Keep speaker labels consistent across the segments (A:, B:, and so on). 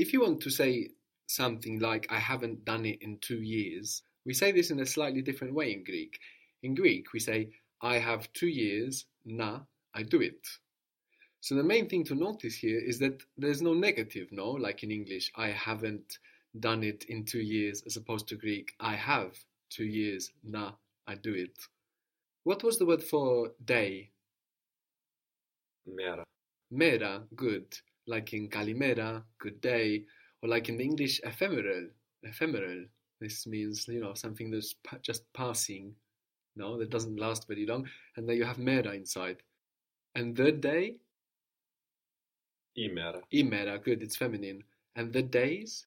A: If you want to say something like, I haven't done it in two years, we say this in a slightly different way in Greek. In Greek, we say, I have two years, na, I do it. So the main thing to notice here is that there's no negative, no? Like in English, I haven't done it in two years, as opposed to Greek, I have two years, na, I do it. What was the word for day?
B: Mera.
A: Mera, good. Like in Kalimera, good day. Or like in the English, ephemeral. Ephemeral. This means, you know, something that's pa- just passing. No, that doesn't last very long. And then you have Mera inside. And the day?
B: Imera.
A: Imera, good, it's feminine. And the days?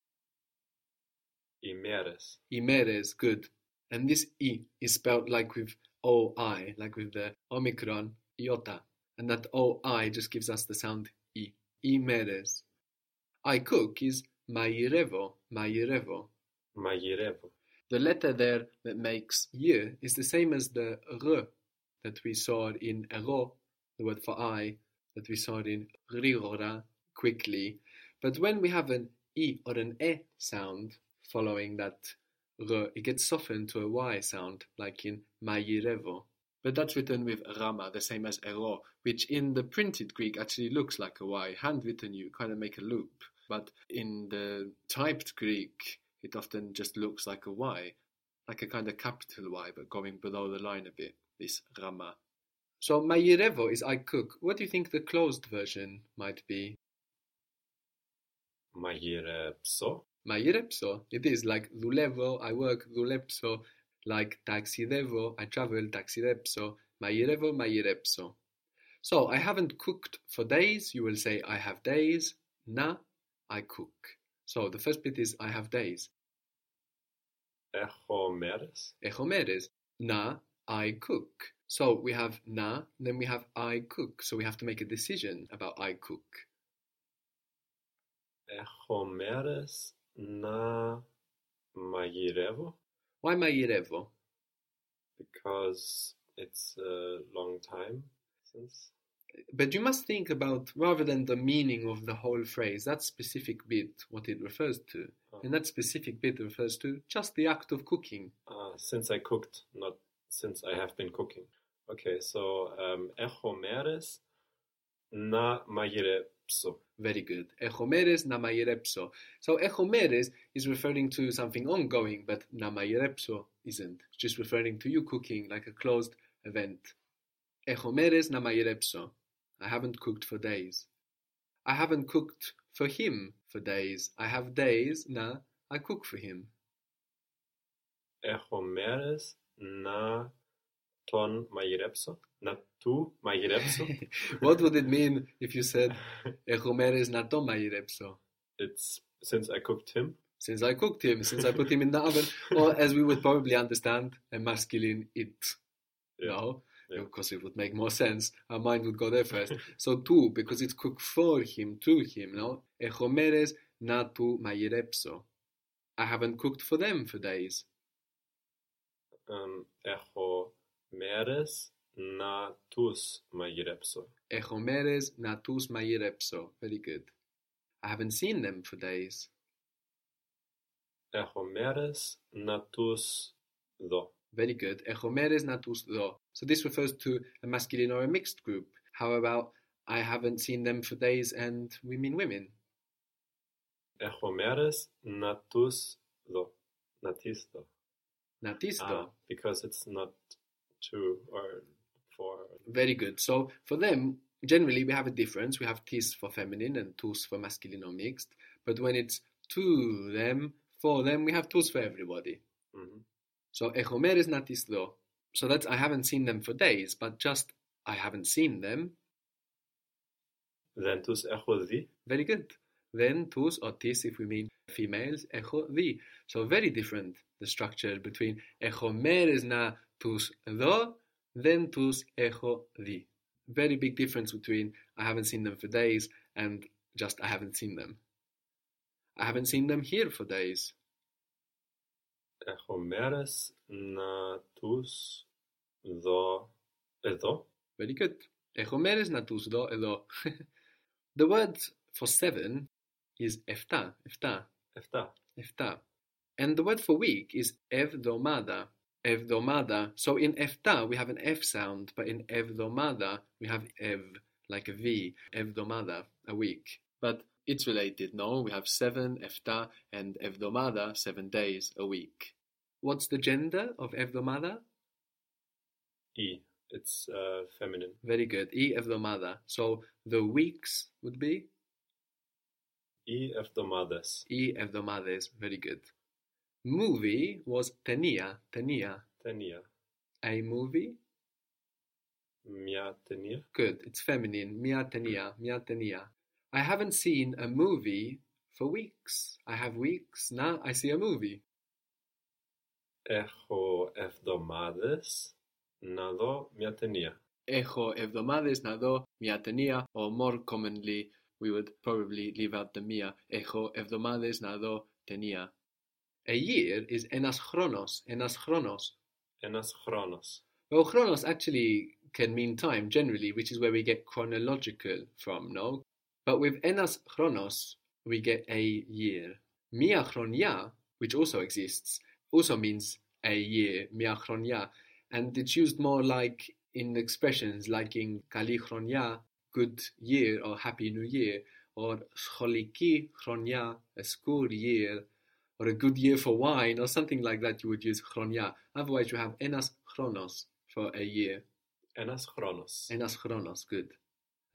B: Imeres.
A: Imeres, good. And this I is spelled like with OI, like with the Omicron iota. And that OI just gives us the sound I. Imeres. I cook is mairevo, mairevo.
B: Mairevo.
A: The letter there that makes y is the same as the r that we saw in ero, the word for I, that we saw in rigora, quickly. But when we have an i or an e sound following that r, it gets softened to a y sound, like in mairevo. But that's written with gamma, the same as ero, which in the printed Greek actually looks like a y. Handwritten, you kind of make a loop. But in the typed Greek, it often just looks like a Y, like a kind of capital Y, but going below the line a bit, this Gamma. So Mairevo is I cook. What do you think the closed version might be?
B: Mairepso.
A: Mairepso. It is like Dulevo, I work Dulepso, like Taxidevo, I travel Taxidepso. Mairevo, Mairepso. So I haven't cooked for days. You will say I have days. Na, I cook. So the first bit is I have days.
B: Echomeres.
A: Echomeres. Na, I cook. So we have na, then we have I cook. So we have to make a decision about I cook.
B: Echomeres na mairevo.
A: Why mairevo?
B: Because it's a long time since.
A: But you must think about rather than the meaning of the whole phrase, that specific bit, what it refers to.
B: Oh.
A: And that specific bit refers to just the act of cooking.
B: Uh, since I cooked, not since I have been cooking. Okay, so um, echomeres na mairepso.
A: Very good. Echomeres na mairepso. So echomeres is referring to something ongoing, but na mairepso isn't. It's just referring to you cooking like a closed event. Echomeres na mairepso. I haven't cooked for days. I haven't cooked for him for days. I have days na I cook for him.
B: Echomeres na ton mairepso. Na tu mairepso.
A: what would it mean if you said eh, Echomeres na to mairepso?
B: it's since I cooked him.
A: Since I cooked him, since I put him in the oven, or as we would probably understand, a masculine it.
B: Yeah.
A: No,
B: Yeah.
A: of it would make more sense. Our mind would go there first. so tu, because it's cooked for him, to him. No, eh, echomeres na tu mairepso. I haven't cooked for them for days.
B: Um, eh, echomeres na tus mairepso.
A: Echomeres na tus mairepso. Very good. I haven't seen them for days.
B: Echomeres na tus do.
A: Very good. Echomeres na tus do. So this refers to a masculine or a mixed group. How about I haven't seen them for days and we mean women?
B: Echomeres na tus do. Natis do. Ah, because it's not two or.
A: Very good. So for them, generally we have a difference. We have tis for feminine and tus for masculine or mixed. But when it's to them, for them, we have tus for everybody.
B: Mhm.
A: So echomeres natis do. So that's I haven't seen them for days, but just I haven't seen them.
B: Then tus echo di.
A: Very good. Then tus or tis if we mean females, echo di. So very different the structure between echomeres na tus do, then tus echo di. Very big difference between I haven't seen them for days and just I haven't seen them. I haven't seen them here for days.
B: Echomeres na tus do. Edo.
A: Very good. Echomeres na tus do edo. the word for seven is efta, efta,
B: Efta.
A: efta. And the word for week is evdomada, Evdomada. So in efta we have an f sound, but in evdomada we have ev like a v. Evdomada, a week. But it's related, no? We have seven efta and evdomada, seven days a week. What's the gender of evdomada?
B: E. It's uh, feminine.
A: Very good. E evdomada. So the weeks would be?
B: E evdomadas.
A: E evdomadas. Very good Movie was tenia, tenia.
B: Ταινία.
A: A movie?
B: Μια ταινία.
A: Good. It's feminine. Mia tenia, mia tenia. I haven't seen a movie for weeks. I have weeks. Now I see a movie.
B: Έχω εβδομάδες να δω μια ταινία.
A: Έχω evdomades na do mia tenia, or more commonly, we would probably leave out the mia. Έχω evdomades na do tenia. a year is enas chronos, enas chronos.
B: Enas chronos.
A: Well, chronos actually can mean time generally, which is where we get chronological from, no? But with enas chronos, we get a year. Mia chronia, which also exists, also means a year, mia chronia. And it's used more like in expressions like in kali chronia, good year or happy new year, or scholiki chronia, a school year, or a good year for wine or something like that, you would use chronia. Otherwise, you have enas chronos for a year.
B: Enas chronos.
A: Enas chronos, good.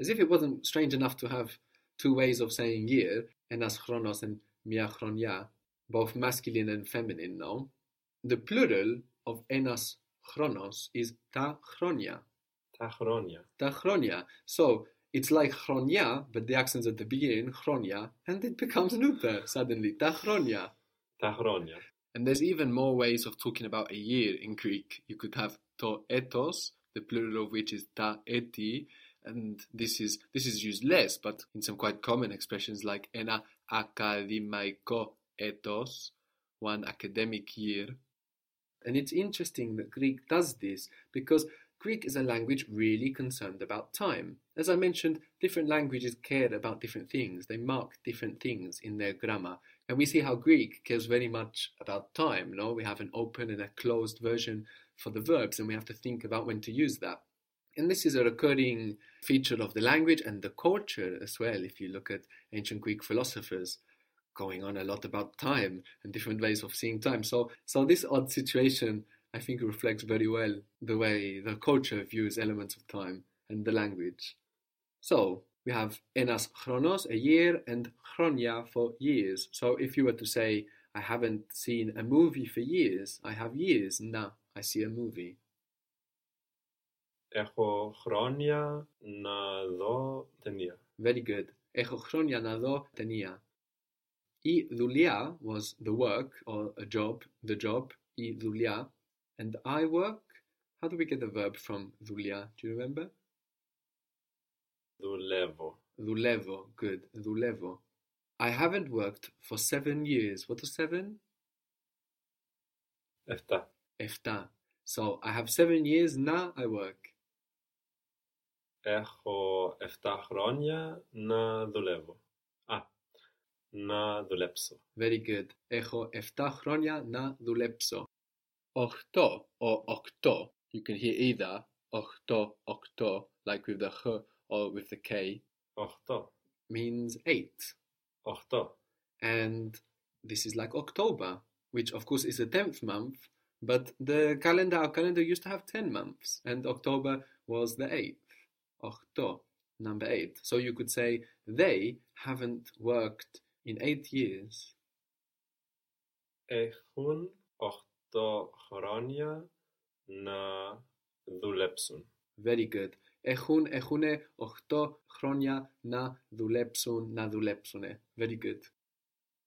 A: As if it wasn't strange enough to have two ways of saying year, enas chronos and mia chronia, both masculine and feminine, no? The plural of enas chronos is ta chronia.
B: Ta chronia.
A: Ta chronia. So, it's like chronia, but the accent's at the beginning, chronia, and it becomes neuter suddenly, ta chronia. And there's even more ways of talking about a year in Greek. You could have to etos, the plural of which is ta eti, and this is this is used less, but in some quite common expressions like ena ακαδημαϊκό etos, one academic year. And it's interesting that Greek does this because Greek is a language really concerned about time. As I mentioned, different languages care about different things. They mark different things in their grammar. And we see how Greek cares very much about time. No, we have an open and a closed version for the verbs, and we have to think about when to use that. And this is a recurring feature of the language and the culture as well. If you look at ancient Greek philosophers, going on a lot about time and different ways of seeing time. So, so this odd situation, I think, reflects very well the way the culture views elements of time and the language. So we have enas chronos, a year, and chronia for years. So if you were to say, I haven't seen a movie for years, I have years now, I see a movie.
B: Έχω χρόνια να δω ταινία.
A: Very good. Έχω χρόνια να δω ταινία. Η δουλειά was the work or a job, the job, η δουλειά. And I work, how do we get the verb from δουλειά? Do you remember?
B: Δουλεύω.
A: Δουλεύω, good. Δουλεύω. I haven't worked for seven years. What was seven?
B: Εφτά.
A: Εφτά. So I have seven years now I work.
B: Έχω 7 χρόνια να δουλεύω. Α, να δουλέψω.
A: Very good. Έχω 7 χρόνια να δουλέψω. Οχτώ or οκτώ. You can hear either οχτώ, οκτώ, like with the h or with the k,
B: 8.
A: means eight.
B: 8.
A: And this is like October, which of course is the 10th month, but the calendar, our calendar used to have 10 months, and October was the 8th. Ochto, number 8. So you could say they haven't worked in 8 years.
B: Έχουν 8 χρόνια να δουλέψουν.
A: Very good. Έχουν, έχουνε 8 χρόνια να δουλέψουν, να δουλέψουνε. Very good.